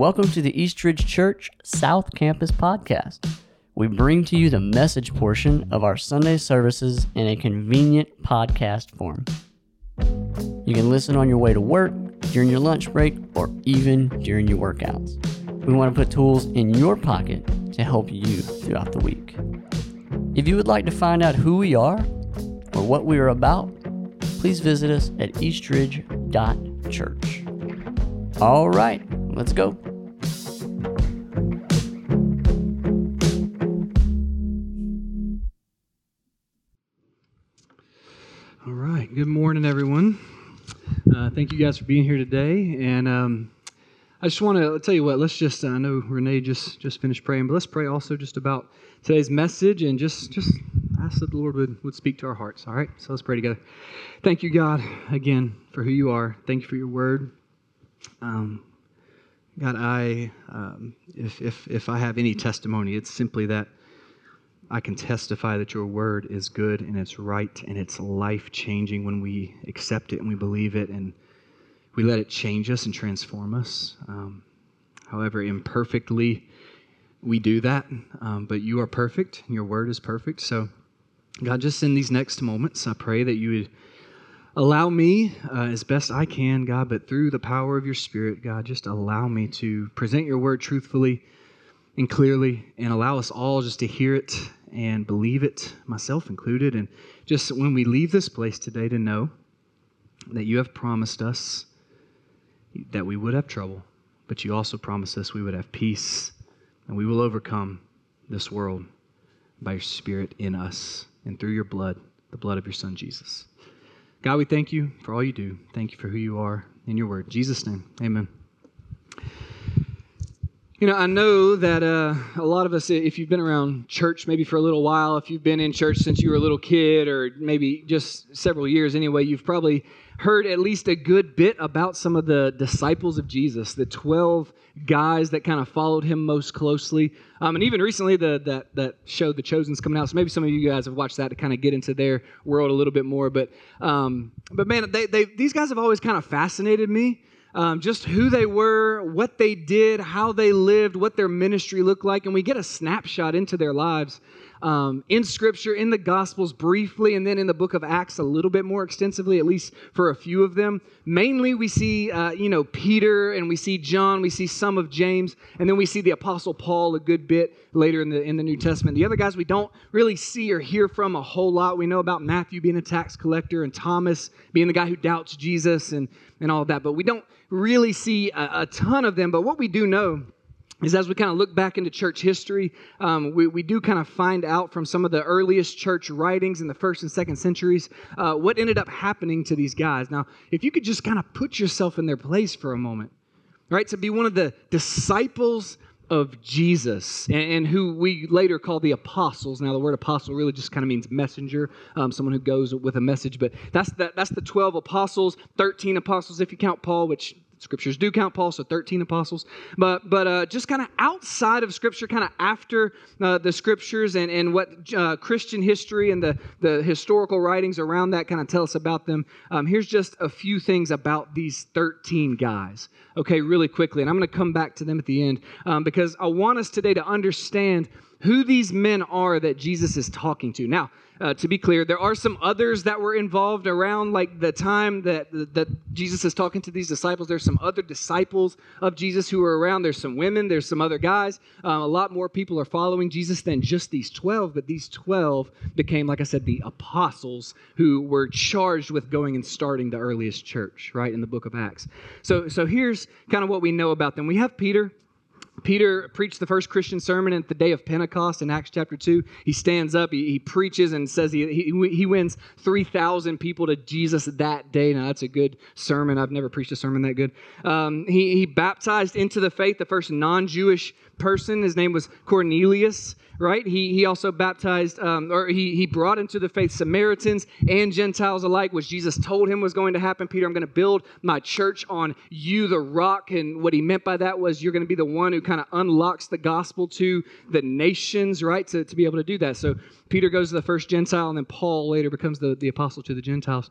Welcome to the Eastridge Church South Campus podcast. We bring to you the message portion of our Sunday services in a convenient podcast form. You can listen on your way to work, during your lunch break, or even during your workouts. We want to put tools in your pocket to help you throughout the week. If you would like to find out who we are or what we are about, please visit us at eastridge.church. All right, let's go. All right. Good morning, everyone. Uh, thank you guys for being here today. And um, I just want to tell you what. Let's just. I know Renee just just finished praying, but let's pray also just about today's message and just just ask that the Lord would would speak to our hearts. All right. So let's pray together. Thank you, God, again for who you are. Thank you for your word. Um, God, I um, if if if I have any testimony, it's simply that I can testify that your word is good and it's right and it's life changing when we accept it and we believe it and we let it change us and transform us. Um, however, imperfectly we do that, um, but you are perfect and your word is perfect. So, God, just in these next moments, I pray that you would allow me uh, as best I can, God, but through the power of your Spirit, God, just allow me to present your word truthfully and clearly and allow us all just to hear it and believe it, myself included. And just when we leave this place today, to know that you have promised us that we would have trouble, but you also promised us we would have peace and we will overcome this world by your Spirit in us and through your blood, the blood of your Son, Jesus. God, we thank you for all you do. Thank you for who you are in your word. In Jesus' name, amen. You know, I know that uh, a lot of us, if you've been around church maybe for a little while, if you've been in church since you were a little kid or maybe just several years anyway, you've probably heard at least a good bit about some of the disciples of Jesus, the 12 guys that kind of followed him most closely. Um, and even recently, the, that, that show, The Chosen's coming out. So maybe some of you guys have watched that to kind of get into their world a little bit more. But, um, but man, they, they, these guys have always kind of fascinated me um, just who they were, what they did, how they lived, what their ministry looked like, and we get a snapshot into their lives um, in Scripture, in the Gospels briefly, and then in the book of Acts a little bit more extensively, at least for a few of them. Mainly, we see, uh, you know, Peter and we see John, we see some of James, and then we see the Apostle Paul a good bit later in the in the New Testament. The other guys we don't really see or hear from a whole lot. We know about Matthew being a tax collector and Thomas being the guy who doubts Jesus and and all that, but we don't really see a, a ton of them. But what we do know is as we kind of look back into church history, um, we, we do kind of find out from some of the earliest church writings in the first and second centuries uh, what ended up happening to these guys. Now, if you could just kind of put yourself in their place for a moment, right, to be one of the disciples of Jesus and, and who we later call the apostles. Now, the word apostle really just kind of means messenger, um, someone who goes with a message, but that's, that, that's the 12 apostles, 13 apostles if you count Paul, which scriptures do count Paul, so 13 apostles. But, but uh, just kind of outside of scripture, kind of after uh, the scriptures and, and what uh, Christian history and the, the historical writings around that kind of tell us about them, um, here's just a few things about these 13 guys. Okay, really quickly. And I'm going to come back to them at the end um, because I want us today to understand who these men are that Jesus is talking to. Now, uh, to be clear, there are some others that were involved around like the time that that Jesus is talking to these disciples. There's some other disciples of Jesus who are around. There's some women. There's some other guys. Um, a lot more people are following Jesus than just these twelve. But these twelve became, like I said, the apostles who were charged with going and starting the earliest church. Right in the book of Acts. So so here's kind of what we know about them. We have Peter. Peter preached the first Christian sermon at the day of Pentecost in Acts chapter 2. He stands up, he, he preaches, and says he, he, he wins 3,000 people to Jesus that day. Now, that's a good sermon. I've never preached a sermon that good. Um, he, he baptized into the faith the first non Jewish person. His name was Cornelius right? He, he also baptized, um, or he, he brought into the faith Samaritans and Gentiles alike, which Jesus told him was going to happen. Peter, I'm going to build my church on you, the rock. And what he meant by that was you're going to be the one who kind of unlocks the gospel to the nations, right? To, to be able to do that. So Peter goes to the first Gentile, and then Paul later becomes the, the apostle to the Gentiles.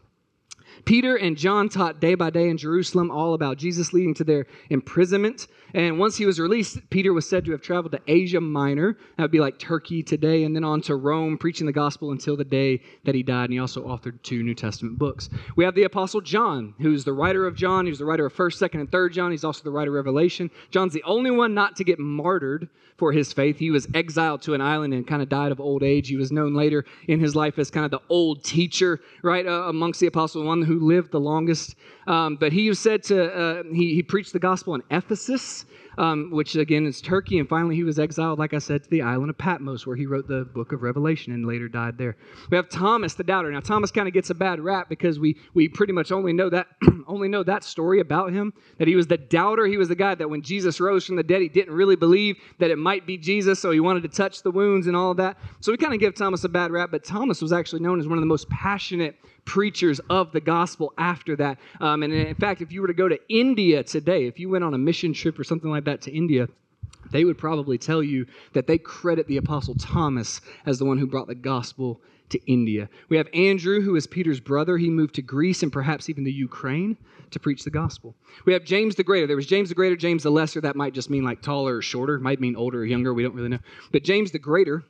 Peter and John taught day by day in Jerusalem all about Jesus, leading to their imprisonment. And once he was released, Peter was said to have traveled to Asia Minor. That would be like Turkey today, and then on to Rome, preaching the gospel until the day that he died. And he also authored two New Testament books. We have the Apostle John, who's the writer of John. He's the writer of 1st, 2nd, and 3rd John. He's also the writer of Revelation. John's the only one not to get martyred for his faith. He was exiled to an island and kind of died of old age. He was known later in his life as kind of the old teacher, right, uh, amongst the apostles, one who lived the longest. Um, but he was said to, uh, he, he preached the gospel in Ephesus um, which again is Turkey. And finally, he was exiled, like I said, to the island of Patmos, where he wrote the book of Revelation and later died there. We have Thomas the doubter. Now, Thomas kind of gets a bad rap because we we pretty much only know that only know that story about him that he was the doubter. He was the guy that when Jesus rose from the dead, he didn't really believe that it might be Jesus, so he wanted to touch the wounds and all of that. So we kind of give Thomas a bad rap, but Thomas was actually known as one of the most passionate preachers of the gospel after that. Um, and in fact, if you were to go to India today, if you went on a mission trip or something like that to India, they would probably tell you that they credit the Apostle Thomas as the one who brought the gospel to India. We have Andrew, who is Peter's brother. He moved to Greece and perhaps even the Ukraine to preach the gospel. We have James the Greater. There was James the Greater, James the Lesser. That might just mean like taller or shorter, might mean older or younger. We don't really know. But James the Greater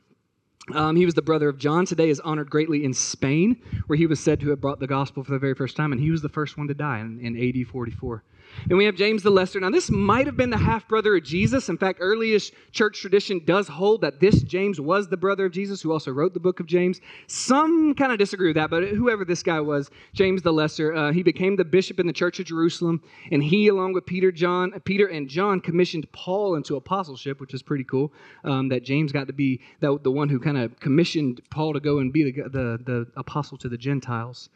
um, he was the brother of John. Today is honored greatly in Spain, where he was said to have brought the gospel for the very first time, and he was the first one to die in, in AD 44. And we have James the Lesser. Now, this might have been the half brother of Jesus. In fact, earliest church tradition does hold that this James was the brother of Jesus, who also wrote the book of James. Some kind of disagree with that, but whoever this guy was, James the Lesser, uh, he became the bishop in the church of Jerusalem, and he, along with Peter, John, Peter and John, commissioned Paul into apostleship, which is pretty cool. Um, that James got to be the, the one who kind of commissioned Paul to go and be the, the, the apostle to the Gentiles.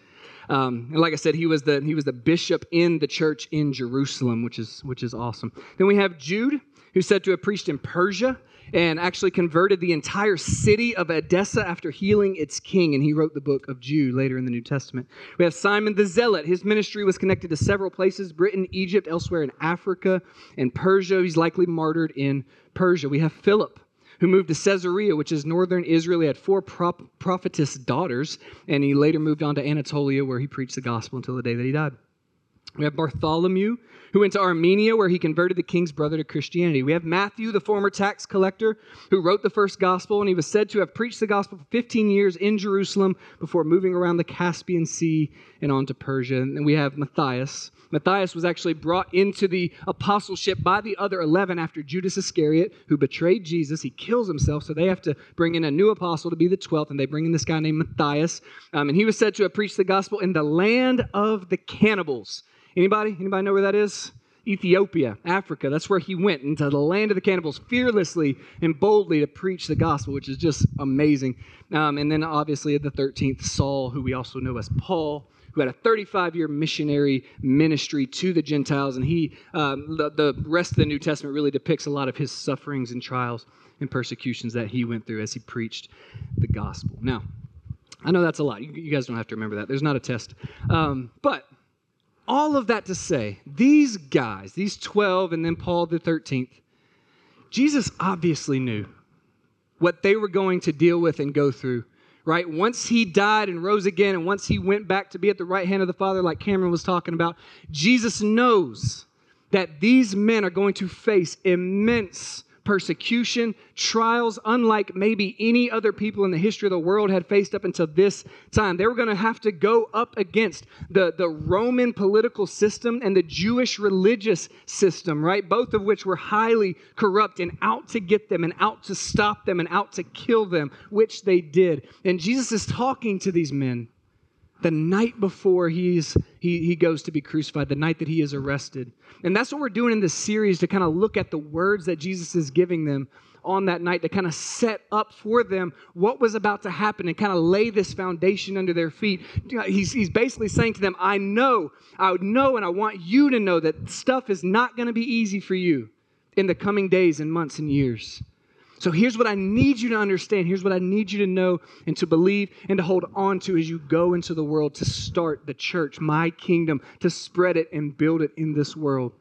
Um, and like I said, he was the he was the bishop in the church in Jerusalem, which is which is awesome. Then we have Jude, who's said to have preached in Persia and actually converted the entire city of Edessa after healing its king. And he wrote the book of Jude later in the New Testament. We have Simon the Zealot. His ministry was connected to several places Britain, Egypt, elsewhere in Africa, and Persia. He's likely martyred in Persia. We have Philip who moved to Caesarea, which is northern Israel. He had four prop- prophetess daughters, and he later moved on to Anatolia, where he preached the gospel until the day that he died. We have Bartholomew, who went to Armenia, where he converted the king's brother to Christianity. We have Matthew, the former tax collector, who wrote the first gospel, and he was said to have preached the gospel for 15 years in Jerusalem before moving around the Caspian Sea and on to Persia. And we have Matthias, Matthias was actually brought into the apostleship by the other 11 after Judas Iscariot, who betrayed Jesus. He kills himself, so they have to bring in a new apostle to be the 12th, and they bring in this guy named Matthias. Um, and he was said to have preached the gospel in the land of the cannibals. Anybody? Anybody know where that is? Ethiopia, Africa. That's where he went into the land of the cannibals fearlessly and boldly to preach the gospel, which is just amazing. Um, and then obviously the 13th, Saul, who we also know as Paul who had a 35 year missionary ministry to the Gentiles. And he, um, the, the rest of the New Testament really depicts a lot of his sufferings and trials and persecutions that he went through as he preached the gospel. Now, I know that's a lot. You, guys don't have to remember that. There's not a test. Um, but all of that to say, these guys, these 12 and then Paul the 13th, Jesus obviously knew what they were going to deal with and go through right? Once he died and rose again, and once he went back to be at the right hand of the Father, like Cameron was talking about, Jesus knows that these men are going to face immense persecution, trials, unlike maybe any other people in the history of the world had faced up until this time. They were going to have to go up against the, the Roman political system and the Jewish religious system, right? Both of which were highly corrupt and out to get them and out to stop them and out to kill them, which they did. And Jesus is talking to these men the night before he's, he, he goes to be crucified, the night that he is arrested. And that's what we're doing in this series to kind of look at the words that Jesus is giving them on that night to kind of set up for them what was about to happen and kind of lay this foundation under their feet. He's, he's basically saying to them, I know, I would know, and I want you to know that stuff is not going to be easy for you in the coming days and months and years. So here's what I need you to understand. Here's what I need you to know and to believe and to hold on to as you go into the world to start the church, my kingdom, to spread it and build it in this world.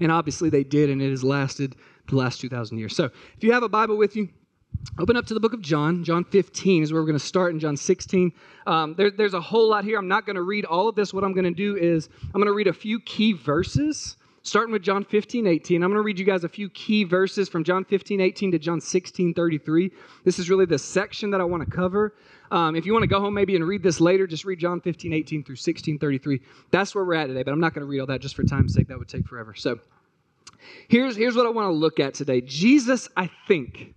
And obviously they did, and it has lasted the last 2,000 years. So if you have a Bible with you, Open up to the book of John. John 15 is where we're going to start in John 16. Um, there, there's a whole lot here. I'm not going to read all of this. What I'm going to do is I'm going to read a few key verses, starting with John 15, 18. I'm going to read you guys a few key verses from John 15, 18 to John 16, 33. This is really the section that I want to cover. Um, if you want to go home maybe and read this later, just read John 15, 18 through 16, 33. That's where we're at today, but I'm not going to read all that just for time's sake. That would take forever. So here's, here's what I want to look at today. Jesus, I think,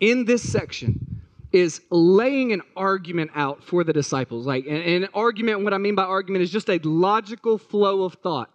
in this section is laying an argument out for the disciples. Like an, an argument, what I mean by argument is just a logical flow of thought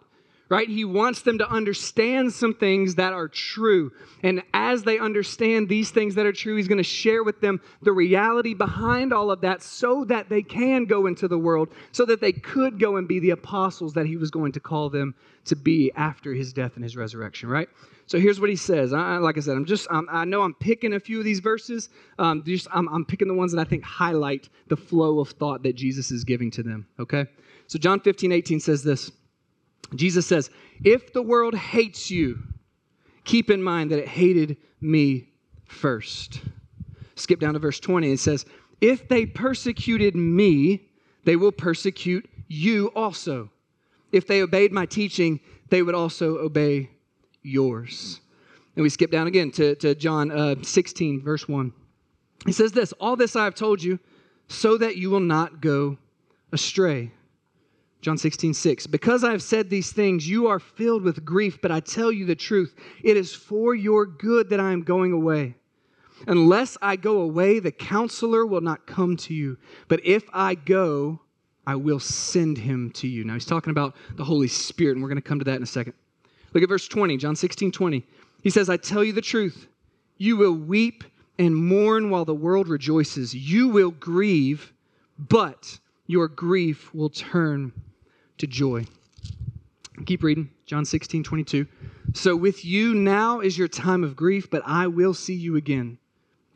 right? He wants them to understand some things that are true. And as they understand these things that are true, he's going to share with them the reality behind all of that so that they can go into the world, so that they could go and be the apostles that he was going to call them to be after his death and his resurrection, right? So here's what he says. I, like I said, I'm just, I'm, i know I'm picking a few of these verses. Um, just, I'm, I'm picking the ones that I think highlight the flow of thought that Jesus is giving to them, okay? So John 15, 18 says this. Jesus says, If the world hates you, keep in mind that it hated me first. Skip down to verse 20. It says, If they persecuted me, they will persecute you also. If they obeyed my teaching, they would also obey yours. And we skip down again to, to John uh, 16, verse 1. He says this All this I have told you, so that you will not go astray. John 16, 6. Because I have said these things, you are filled with grief, but I tell you the truth. It is for your good that I am going away. Unless I go away, the counselor will not come to you. But if I go, I will send him to you. Now he's talking about the Holy Spirit, and we're going to come to that in a second. Look at verse 20, John 16, 20. He says, I tell you the truth. You will weep and mourn while the world rejoices. You will grieve, but your grief will turn to joy. Keep reading, John 16, 22. So with you now is your time of grief, but I will see you again,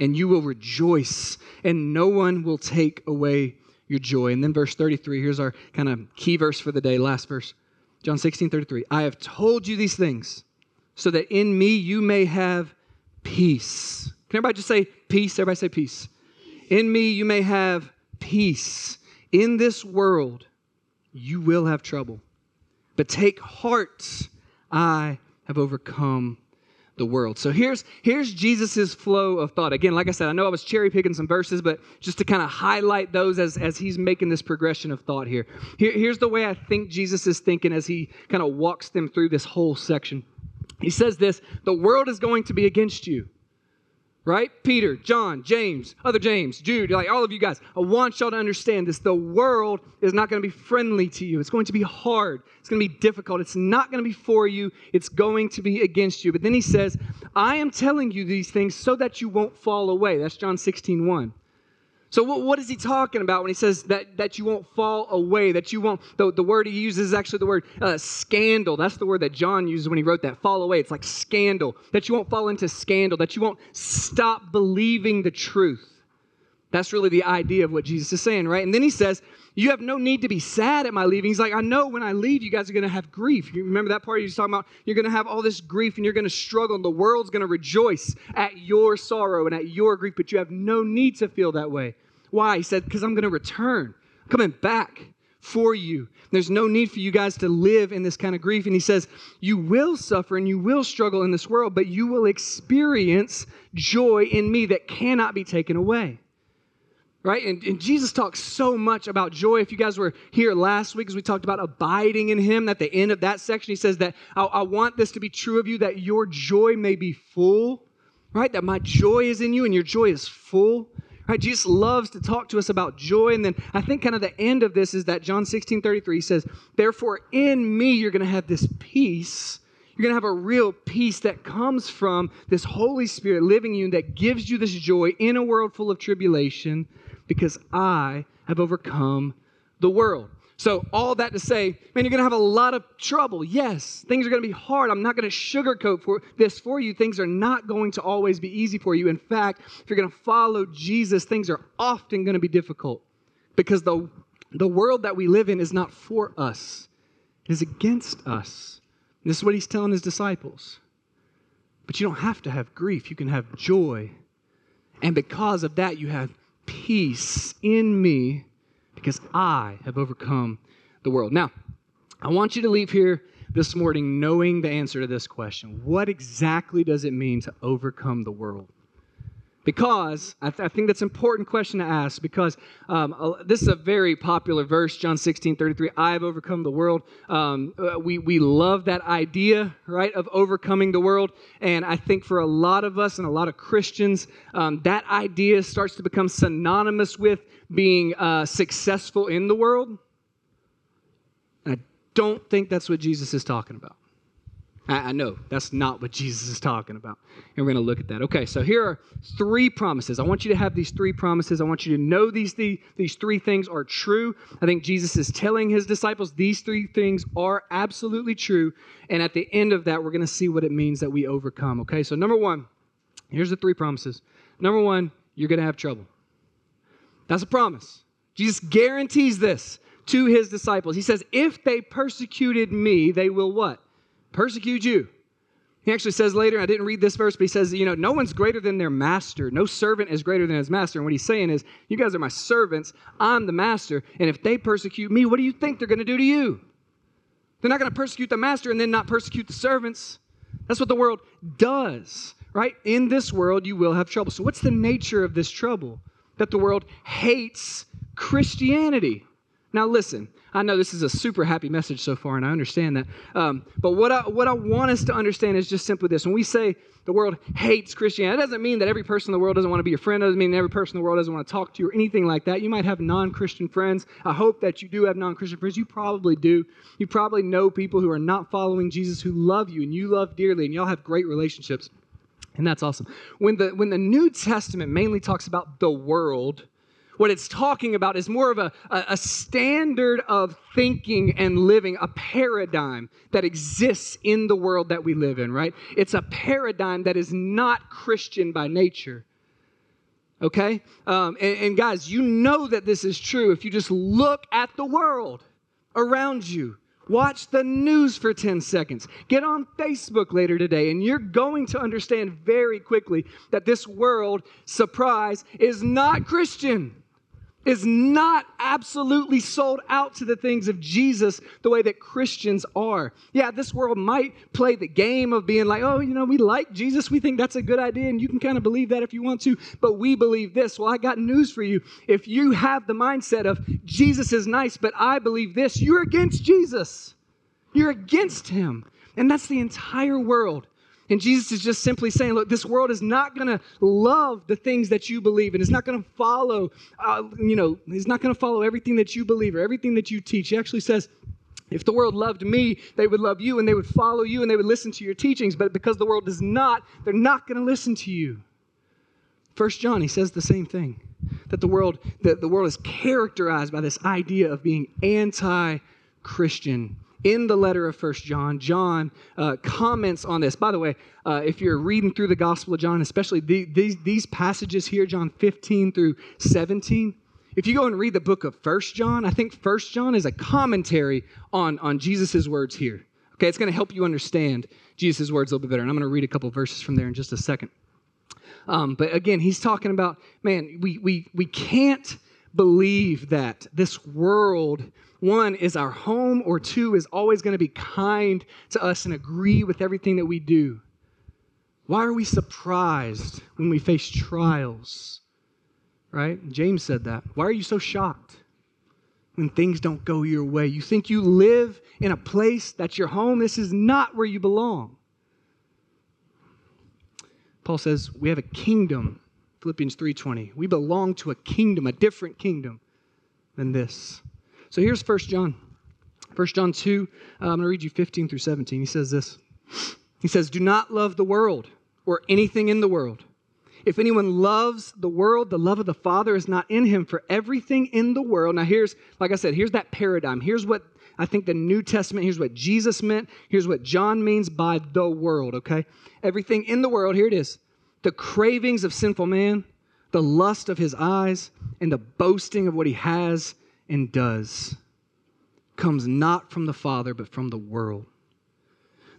and you will rejoice, and no one will take away your joy. And then verse 33, here's our kind of key verse for the day, last verse. John 16, 33. I have told you these things so that in me you may have peace. Can everybody just say peace? Everybody say peace. In me you may have peace. In this world you will have trouble. But take heart, I have overcome the world. So here's here's Jesus's flow of thought. Again, like I said, I know I was cherry picking some verses, but just to kind of highlight those as, as he's making this progression of thought here. here. Here's the way I think Jesus is thinking as he kind of walks them through this whole section. He says this, the world is going to be against you right? Peter, John, James, other James, Jude, like all of you guys, I want y'all to understand this. The world is not going to be friendly to you. It's going to be hard. It's going to be difficult. It's not going to be for you. It's going to be against you. But then he says, I am telling you these things so that you won't fall away. That's John 16, 1. So what, what is he talking about when he says that, that you won't fall away, that you won't, the, the word he uses is actually the word uh, scandal. That's the word that John uses when he wrote that, fall away. It's like scandal, that you won't fall into scandal, that you won't stop believing the truth. That's really the idea of what Jesus is saying, right? And then he says, you have no need to be sad at my leaving. He's like, I know when I leave, you guys are going to have grief. You remember that part he's talking about? You're going to have all this grief and you're going to struggle, and the world's going to rejoice at your sorrow and at your grief, but you have no need to feel that way. Why? He said, Because I'm going to return, I'm coming back for you. There's no need for you guys to live in this kind of grief. And he says, You will suffer and you will struggle in this world, but you will experience joy in me that cannot be taken away. Right? And, and, Jesus talks so much about joy. If you guys were here last week, as we talked about abiding in Him, at the end of that section, He says that I, I want this to be true of you, that your joy may be full. Right? That my joy is in you and your joy is full. Right? Jesus loves to talk to us about joy. And then I think kind of the end of this is that John 16 33 says, Therefore, in me, you're going to have this peace. You're going to have a real peace that comes from this Holy Spirit living in you that gives you this joy in a world full of tribulation because I have overcome the world. So, all that to say, man, you're going to have a lot of trouble. Yes, things are going to be hard. I'm not going to sugarcoat for this for you. Things are not going to always be easy for you. In fact, if you're going to follow Jesus, things are often going to be difficult because the, the world that we live in is not for us, it is against us. This is what he's telling his disciples. But you don't have to have grief, you can have joy And because of that, you have peace in me because I have overcome the world. Now, I want you to leave here this morning knowing the answer to this question What exactly does it mean to overcome the world? Because I, th- I think that's an important question to ask because um, this is a very popular verse, John 16, 33. I have overcome the world. Um, uh, we, we love that idea, right, of overcoming the world. And I think for a lot of us and a lot of Christians, um, that idea starts to become synonymous with being uh, successful in the world. And I don't think that's what Jesus is talking about. I, I know that's not what Jesus is talking about. And we're going to look at that. Okay, so here are three promises. I want you to have these three promises. I want you to know these, th- these three things are true. I think Jesus is telling his disciples these three things are absolutely true. And at the end of that, we're going to see what it means that we overcome. Okay, so number one, here's the three promises. Number one, you're going to have trouble. That's a promise. Jesus guarantees this to his disciples. He says, If they persecuted me, they will what? Persecute you. He actually says later, I didn't read this verse, but he says, you know, no one's greater than their master. No servant is greater than his master. And what he's saying is, you guys are my servants. I'm the master. And if they persecute me, what do you think they're going to do to you? They're not going to persecute the master and then not persecute the servants. That's what the world does, right? In this world, you will have trouble. So, what's the nature of this trouble? That the world hates Christianity. Now, listen, I know this is a super happy message so far, and I understand that. Um, but what I, what I want us to understand is just simply this. When we say the world hates Christianity, that doesn't mean that every person in the world doesn't want to be your friend. It doesn't mean every person in the world doesn't want to talk to you or anything like that. You might have non Christian friends. I hope that you do have non Christian friends. You probably do. You probably know people who are not following Jesus who love you and you love dearly, and y'all have great relationships. And that's awesome. When the, when the New Testament mainly talks about the world, what it's talking about is more of a, a, standard of thinking and living, a paradigm that exists in the world that we live in, right? It's a paradigm that is not Christian by nature. Okay? Um, and, and guys, you know that this is true if you just look at the world around you. Watch the news for 10 seconds. Get on Facebook later today, and you're going to understand very quickly that this world, surprise, is not Christian is not absolutely sold out to the things of Jesus the way that Christians are. Yeah, this world might play the game of being like, oh, you know, we like Jesus. We think that's a good idea, and you can kind of believe that if you want to, but we believe this. Well, I got news for you. If you have the mindset of Jesus is nice, but I believe this, you're against Jesus. You're against him. And that's the entire world. And Jesus is just simply saying, look, this world is not going to love the things that you believe, and it's not going to follow, uh, you know, it's not going to follow everything that you believe or everything that you teach. He actually says, if the world loved me, they would love you and they would follow you and they would listen to your teachings. But because the world does not, they're not going to listen to you. First John, he says the same thing. That the world, that the world is characterized by this idea of being anti-Christian in the letter of First John, John uh, comments on this. By the way, uh, if you're reading through the Gospel of John, especially the, these, these passages here, John 15 through 17, if you go and read the book of First John, I think First John is a commentary on, on Jesus' words here. Okay, it's going to help you understand Jesus' words a little bit better. And I'm going to read a couple verses from there in just a second. Um, but again, he's talking about, man, we, we, we can't believe that this world one is our home, or two is always going to be kind to us and agree with everything that we do. Why are we surprised when we face trials? Right? James said that. Why are you so shocked when things don't go your way? You think you live in a place that's your home? This is not where you belong. Paul says we have a kingdom. Philippians 3:20. We belong to a kingdom, a different kingdom than this. So here's 1 John. 1 John 2, uh, I'm going to read you 15 through 17. He says this He says, Do not love the world or anything in the world. If anyone loves the world, the love of the Father is not in him. For everything in the world, now here's, like I said, here's that paradigm. Here's what I think the New Testament, here's what Jesus meant. Here's what John means by the world, okay? Everything in the world, here it is the cravings of sinful man, the lust of his eyes, and the boasting of what he has and does comes not from the Father, but from the world.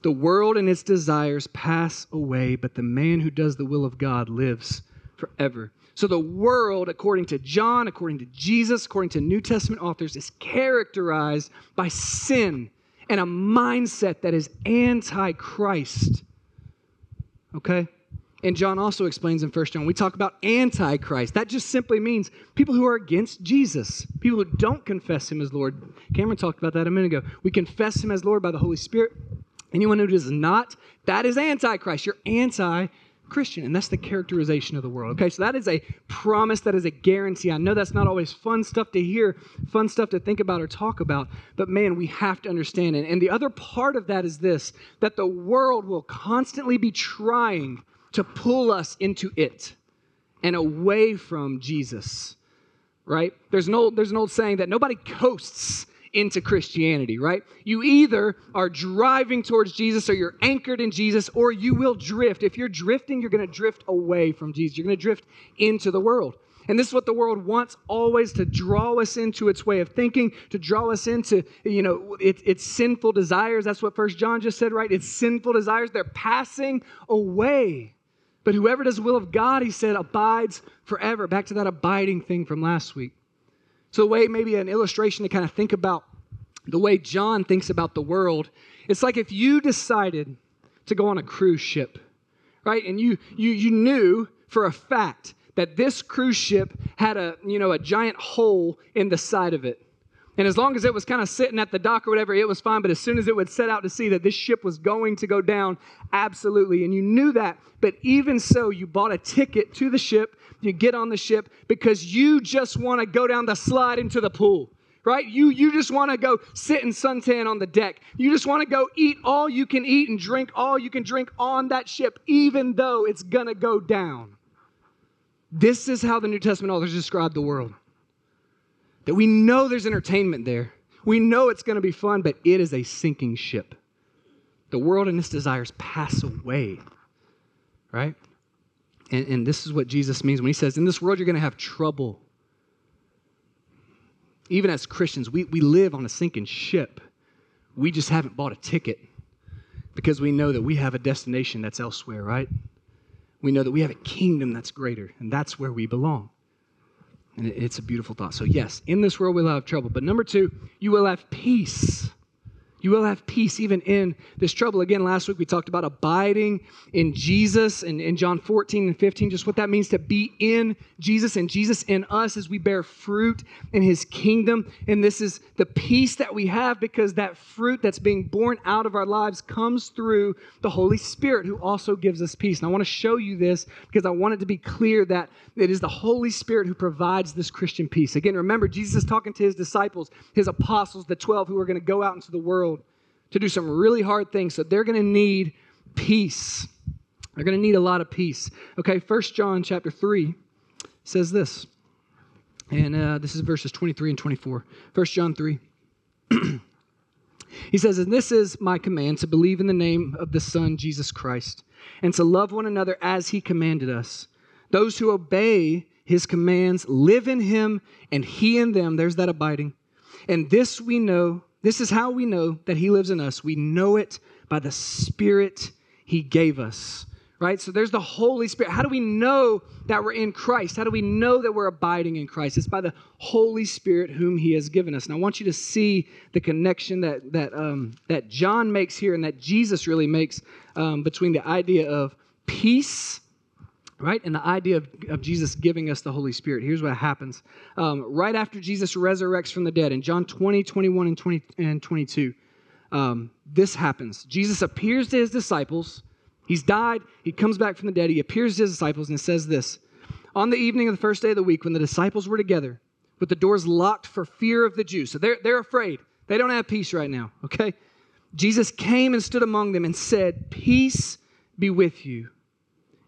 The world and its desires pass away, but the man who does the will of God lives forever. So the world, according to John, according to Jesus, according to New Testament authors, is characterized by sin and a mindset that is anti Christ. Okay? And John also explains in 1 John, we talk about antichrist. That just simply means people who are against Jesus, people who don't confess him as Lord. Cameron talked about that a minute ago. We confess him as Lord by the Holy Spirit. Anyone who does not, that is antichrist. You're anti Christian. And that's the characterization of the world. Okay, so that is a promise, that is a guarantee. I know that's not always fun stuff to hear, fun stuff to think about or talk about, but man, we have to understand it. And the other part of that is this that the world will constantly be trying to pull us into it and away from Jesus, right? There's an old, there's an old saying that nobody coasts into Christianity, right? You either are driving towards Jesus or you're anchored in Jesus or you will drift. If you're drifting, you're going to drift away from Jesus. You're going to drift into the world. And this is what the world wants always to draw us into its way of thinking, to draw us into, you know, it, its sinful desires. That's what First John just said, right? It's sinful desires. They're passing away. But whoever does the will of God, he said, abides forever. Back to that abiding thing from last week. So, the way maybe an illustration to kind of think about the way John thinks about the world, it's like if you decided to go on a cruise ship, right? And you you you knew for a fact that this cruise ship had a, you know, a giant hole in the side of it. And as long as it was kind of sitting at the dock or whatever, it was fine. But as soon as it would set out to sea that this ship was going to go down, absolutely. And you knew that. But even so, you bought a ticket to the ship. You get on the ship because you just want to go down the slide into the pool right? You, you just want to go sit and suntan on the deck. You just want to go eat all you can eat and drink all you can drink on that ship, even though it's going to go down. This is how the New Testament authors describe the world that we know there's entertainment there. We know it's going to be fun, but it is a sinking ship. The world and its desires pass away, right? And, and this is what Jesus means when he says, In this world, you're going to have trouble. Even as Christians, we, we live on a sinking ship. We just haven't bought a ticket because we know that we have a destination that's elsewhere, right? We know that we have a kingdom that's greater, and that's where we belong. And it's a beautiful thought. So, yes, in this world we'll have trouble. But number two, you will have peace. You will have peace even in this trouble. Again, last week we talked about abiding in Jesus and in John 14 and 15, just what that means to be in Jesus and Jesus in us as we bear fruit in his kingdom. And this is the peace that we have because that fruit that's being born out of our lives comes through the Holy Spirit who also gives us peace. And I want to show you this because I want it to be clear that it is the Holy Spirit who provides this Christian peace. Again, remember, Jesus is talking to his disciples, his apostles, the 12 who are going to go out into the world to do some really hard things. So they're going to need peace. They're going to need a lot of peace. Okay, First John chapter 3 says this. And uh, this is verses 23 and 24. First John 3. he says, And this is my command to believe in the name of the Son, Jesus Christ, and to love one another as he commanded us. Those who obey his commands live in him, and he in them. There's that abiding. And this we know this is how we know that He lives in us. We know it by the Spirit He gave us. Right? So there's the Holy Spirit. How do we know that we're in Christ? How do we know that we're abiding in Christ? It's by the Holy Spirit whom He has given us. And I want you to see the connection that that um, that John makes here and that Jesus really makes um, between the idea of peace right? And the idea of, of Jesus giving us the Holy Spirit. Here's what happens. Um, right after Jesus resurrects from the dead, in John 20, 21, and, 20, and 22, um, this happens. Jesus appears to his disciples. He's died. He comes back from the dead. He appears to his disciples and says this On the evening of the first day of the week, when the disciples were together, with the doors locked for fear of the Jews. So they're, they're afraid. They don't have peace right now, okay? Jesus came and stood among them and said, Peace be with you.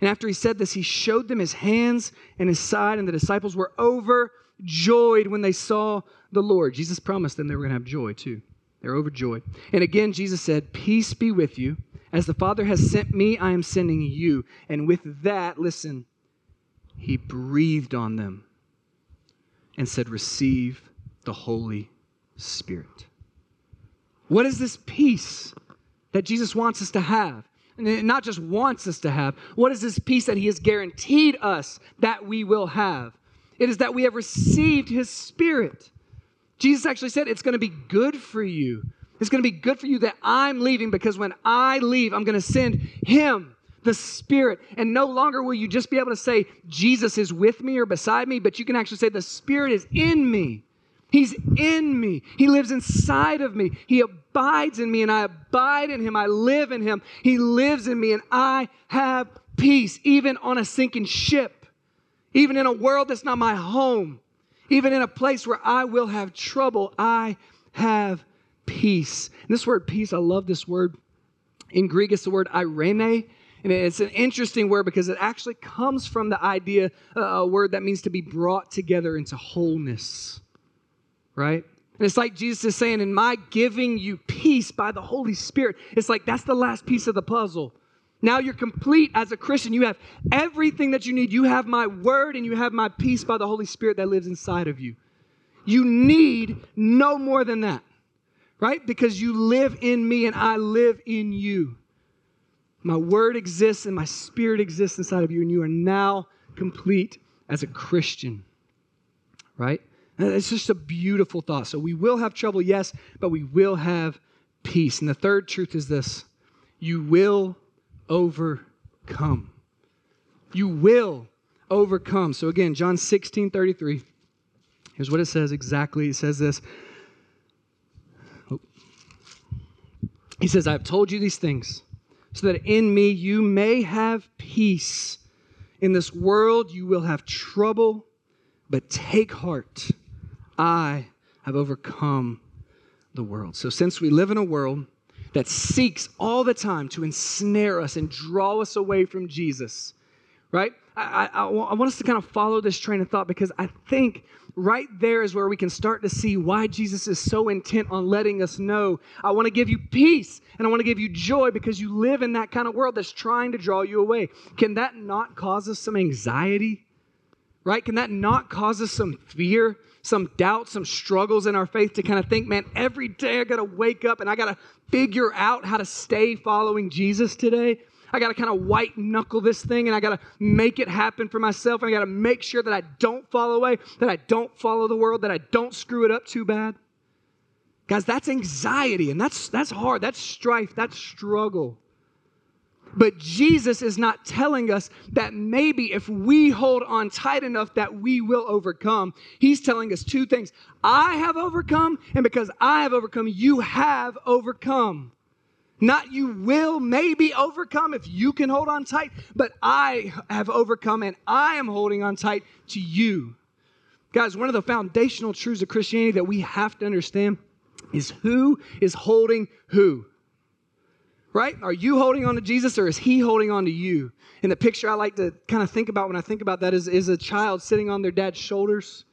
And after he said this, he showed them his hands and his side, and the disciples were overjoyed when they saw the Lord. Jesus promised them they were going to have joy too. They're overjoyed. And again, Jesus said, Peace be with you. As the Father has sent me, I am sending you. And with that, listen, he breathed on them and said, Receive the Holy Spirit. What is this peace that Jesus wants us to have? Not just wants us to have. What is this peace that He has guaranteed us that we will have? It is that we have received His Spirit. Jesus actually said, It's going to be good for you. It's going to be good for you that I'm leaving because when I leave, I'm going to send Him, the Spirit. And no longer will you just be able to say, Jesus is with me or beside me, but you can actually say, The Spirit is in me. He's in me. He lives inside of me. He abides in me, and I abide in him. I live in him. He lives in me, and I have peace, even on a sinking ship, even in a world that's not my home, even in a place where I will have trouble. I have peace. And this word peace, I love this word. In Greek, it's the word eirene. And it's an interesting word because it actually comes from the idea, uh, a word that means to be brought together into wholeness right? And it's like Jesus is saying, in my giving you peace by the Holy Spirit, it's like that's the last piece of the puzzle. Now you're complete as a Christian. You have everything that you need. You have my word and you have my peace by the Holy Spirit that lives inside of you. You need no more than that, right? Because you live in me and I live in you. My word exists and my spirit exists inside of you, and you are now complete as a Christian, right? It's just a beautiful thought. So we will have trouble, yes, but we will have peace. And the third truth is this you will overcome. You will overcome. So again, John 16 33. Here's what it says exactly. It says this. He says, I have told you these things so that in me you may have peace. In this world you will have trouble, but take heart. I have overcome the world. So, since we live in a world that seeks all the time to ensnare us and draw us away from Jesus, right? I, I, I, want us to kind of follow this train of thought because I think right there is where we can start to see why Jesus is so intent on letting us know I want to give you peace and I want to give you joy because you live in that kind of world that's trying to draw you away. Can that not cause us some anxiety? Right? Can that not cause us some fear? Some doubts, some struggles in our faith to kind of think, man, every day I got to wake up and I got to figure out how to stay following Jesus today. I got to kind of white knuckle this thing and I got to make it happen for myself. And I got to make sure that I don't fall away, that I don't follow the world, that I don't screw it up too bad. Guys, that's anxiety and that's, that's hard. That's strife. That's struggle. But Jesus is not telling us that maybe if we hold on tight enough that we will overcome. He's telling us two things. I have overcome, and because I have overcome, you have overcome. Not you will maybe overcome if you can hold on tight, but I have overcome and I am holding on tight to you. Guys, one of the foundational truths of Christianity that we have to understand is who is holding who right? Are you holding on to Jesus or is he holding on to you? And the picture I like to kind of think about when I think about that is, is a child sitting on their dad's shoulders,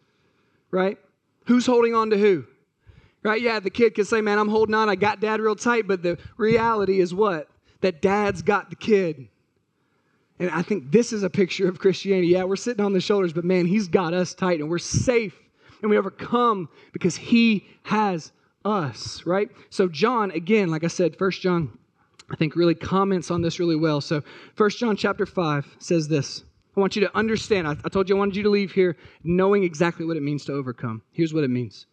right? Who's holding on to who? Right? Yeah, the kid can say, Man, I'm holding on. I got dad real tight. But the reality is what? That dad's got the kid. And I think this is a picture of Christianity. Yeah, we're sitting on the shoulders, but man, he's got us tight and we're safe and we overcome because he has us, right? So, John, again, like I said, First John I think really comments on this really well. So, First John chapter 5 says this. I want you to understand. I, I told you I wanted you to leave here knowing exactly what it means to overcome. Here's what it means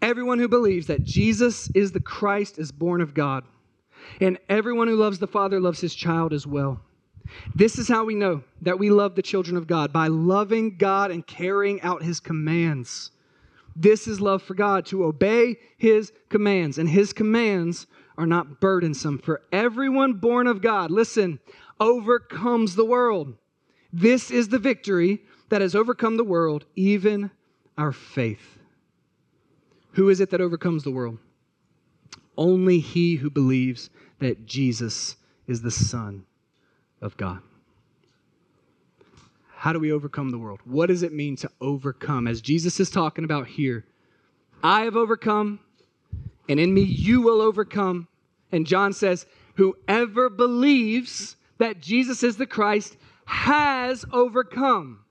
Everyone who believes that Jesus is the Christ is born of God, and everyone who loves the Father loves his child as well. This is how we know that we love the children of God by loving God and carrying out his commands. This is love for God, to obey his commands, and his commands are not burdensome. For everyone born of God, listen, overcomes the world. This is the victory that has overcome the world, even our faith. Who is it that overcomes the world? Only he who believes that Jesus is the Son of God. How do we overcome the world? What does it mean to overcome? As Jesus is talking about here, I have overcome and in me you will overcome. And John says, Whoever believes that Jesus is the Christ has overcome.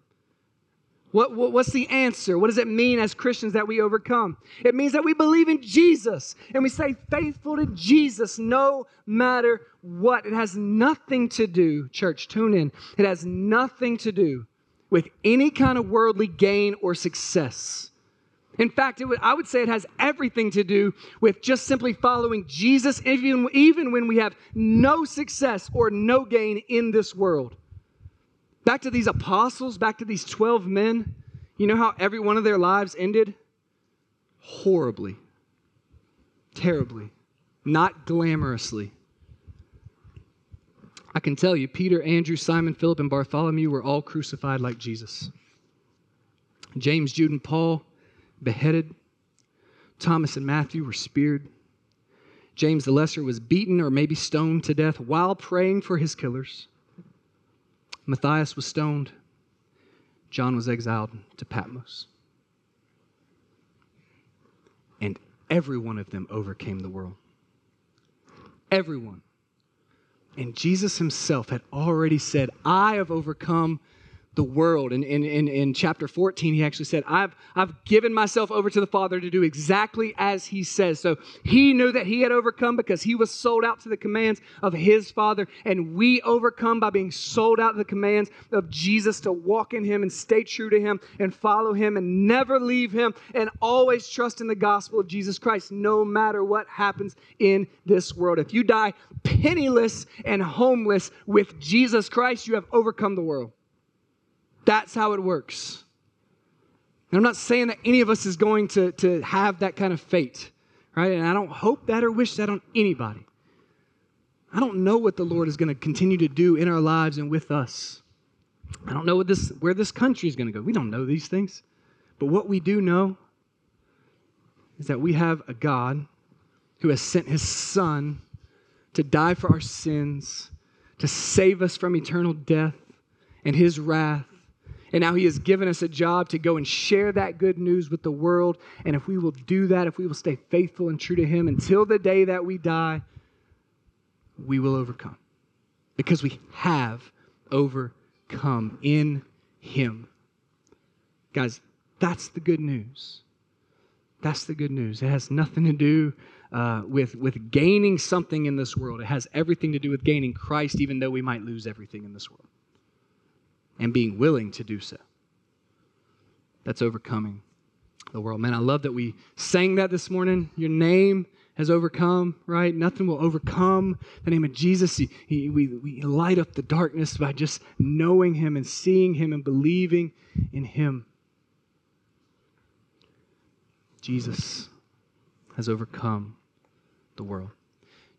What, what, what's the answer? What does it mean as Christians that we overcome? It means that we believe in Jesus and we stay faithful to Jesus no matter what. It has nothing to do, church, tune in. It has nothing to do with any kind of worldly gain or success. In fact, would, I would say it has everything to do with just simply following Jesus, even, even when we have no success or no gain in this world. Back to these apostles, back to these 12 men. You know how every one of their lives ended? Horribly, terribly, not glamorously. I can tell you, Peter, Andrew, Simon, Philip, and Bartholomew were all crucified like Jesus. James, Jude, and Paul beheaded. Thomas and Matthew were speared. James the Lesser was beaten or maybe stoned to death while praying for his killers. Matthias was stoned. John was exiled to Patmos. And every one of them overcame the world. Everyone. And Jesus himself had already said, I have overcome the world. And in, in, in chapter 14, he actually said, I've, I've given myself over to the Father to do exactly as he says. So he knew that he had overcome because he was sold out to the commands of his Father. And we overcome by being sold out to the commands of Jesus to walk in him and stay true to him and follow him and never leave him and always trust in the gospel of Jesus Christ, no matter what happens in this world. If you die penniless and homeless with Jesus Christ, you have overcome the world. That's how it works. And I'm not saying that any of us is going to, to have that kind of fate, right? And I don't hope that or wish that on anybody. I don't know what the Lord is going to continue to do in our lives and with us. I don't know what this, where this country is going to go. We don't know these things. But what we do know is that we have a God who has sent his Son to die for our sins, to save us from eternal death and his wrath and now He has given us a job to go and share that good news with the world. And if we will do that, if we will stay faithful and true to Him until the day that we die, we will overcome. Because we have overcome in Him. Guys, that's the good news. That's the good news. It has nothing to do uh, with, with gaining something in this world. It has everything to do with gaining Christ, even though we might lose everything in this world and being willing to do so. That's overcoming the world. Man, I love that we sang that this morning. Your name has overcome, right? Nothing will overcome the name of Jesus. He, he, we, we light up the darkness by just knowing Him and seeing Him and believing in Him. Jesus has overcome the world.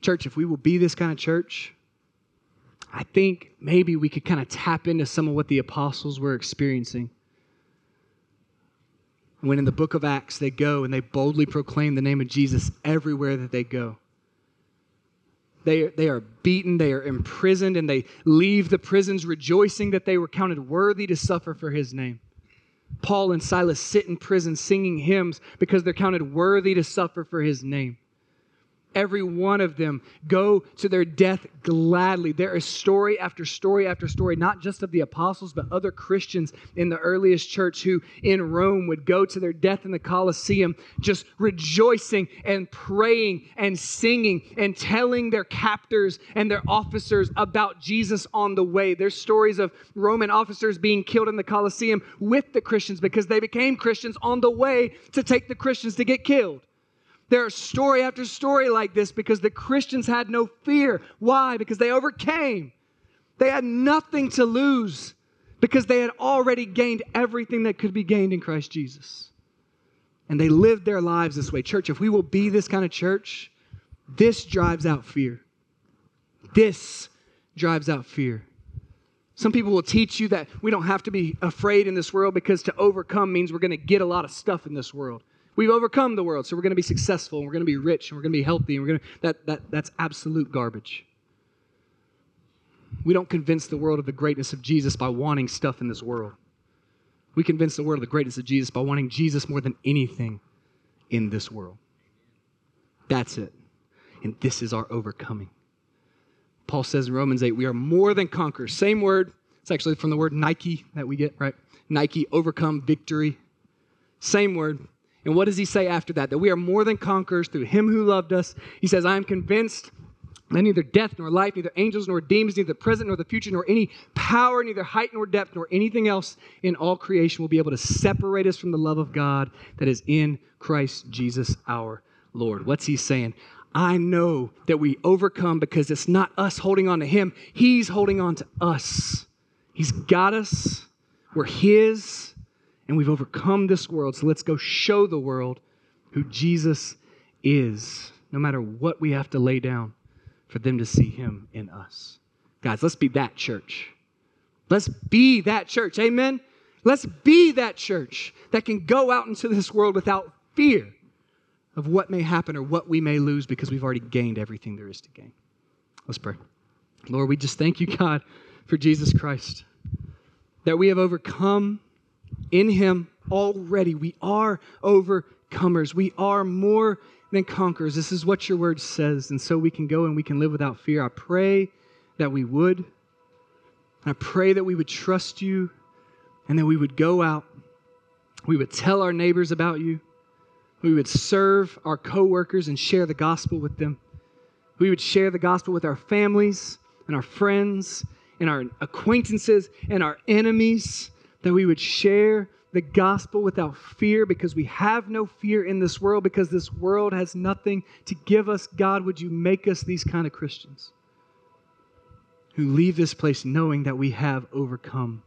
Church, if we will be this kind of church, I think maybe we could kind of tap into some of what the apostles were experiencing. When in the book of Acts they go and they boldly proclaim the name of Jesus everywhere that they go. They, they are beaten, they are imprisoned, and they leave the prisons rejoicing that they were counted worthy to suffer for his name. Paul and Silas sit in prison singing hymns because they're counted worthy to suffer for his name every one of them go to their death gladly. There is story after story after story, not just of the apostles, but other Christians in the earliest church who in Rome would go to their death in the Colosseum, just rejoicing and praying and singing and telling their captors and their officers about Jesus on the way. There's stories of Roman officers being killed in the Colosseum with the Christians because they became Christians on the way to take the Christians to get killed. There's story after story like this because the Christians had no fear. Why? Because they overcame. They had nothing to lose because they had already gained everything that could be gained in Christ Jesus. And they lived their lives this way. Church, if we will be this kind of church, this drives out fear. This drives out fear. Some people will teach you that we don't have to be afraid in this world because to overcome means we're going to get a lot of stuff in this world. We've overcome the world, so we're going to be successful, and we're going to be rich, and we're going to be healthy, and we're going to that that that's absolute garbage. We don't convince the world of the greatness of Jesus by wanting stuff in this world. We convince the world of the greatness of Jesus by wanting Jesus more than anything in this world. That's it. And this is our overcoming. Paul says in Romans 8, we are more than conquerors. Same word, It's actually from the word Nike that we get, right? Nike, overcome, victory. Same word. And what does he say after that? That we are more than conquerors through him who loved us. He says, I am convinced that neither death nor life, neither angels nor demons, neither the present nor the future, nor any power, neither height nor depth, nor anything else in all creation will be able to separate us from the love of God that is in Christ Jesus our Lord. What's he saying? I know that we overcome because it's not us holding on to him, he's holding on to us. He's got us, we're his, and we've overcome this world. So let's go show the world who Jesus is, no matter what we have to lay down for them to see him in us. Guys, let's be that church. Let's be that church. Amen. Let's be that church that can go out into this world without fear of what may happen or what we may lose because we've already gained everything there is to gain. Let's pray. Lord, we just thank you, God, for Jesus Christ, that we have overcome in him already. We are overcomers. We are more than conquerors. This is what your word says. And so we can go and we can live without fear. I pray that we would. I pray that we would trust you and that we would go out. We would tell our neighbors about you. We would serve our coworkers and share the gospel with them. We would share the gospel with our families and our friends and our acquaintances and our enemies. That we would share the gospel without fear because we have no fear in this world because this world has nothing to give us. God, would you make us these kind of Christians who leave this place knowing that we have overcome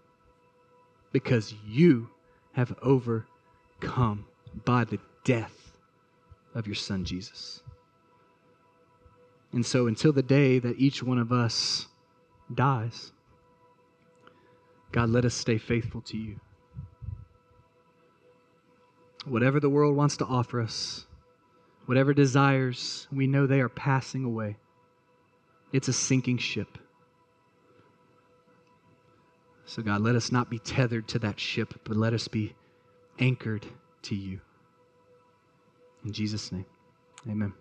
because you have overcome by the death of your son Jesus. And so until the day that each one of us dies, God, let us stay faithful to you whatever the world wants to offer us, whatever desires, we know they are passing away. It's a sinking ship. So, God, let us not be tethered to that ship, but let us be anchored to you. In Jesus' name, amen.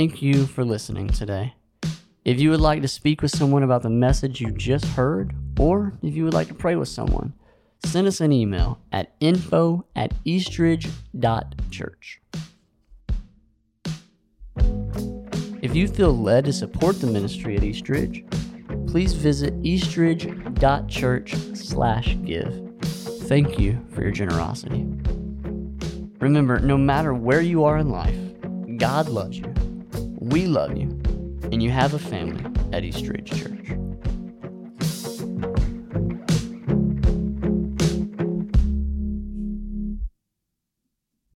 Thank you for listening today. If you would like to speak with someone about the message you just heard, or if you would like to pray with someone, send us an email at info at eastridge.church. If you feel led to support the ministry at Eastridge, please visit eastridge.church slash give. Thank you for your generosity. Remember, no matter where you are in life, God loves you we love you, and you have a family at Eastridge Church.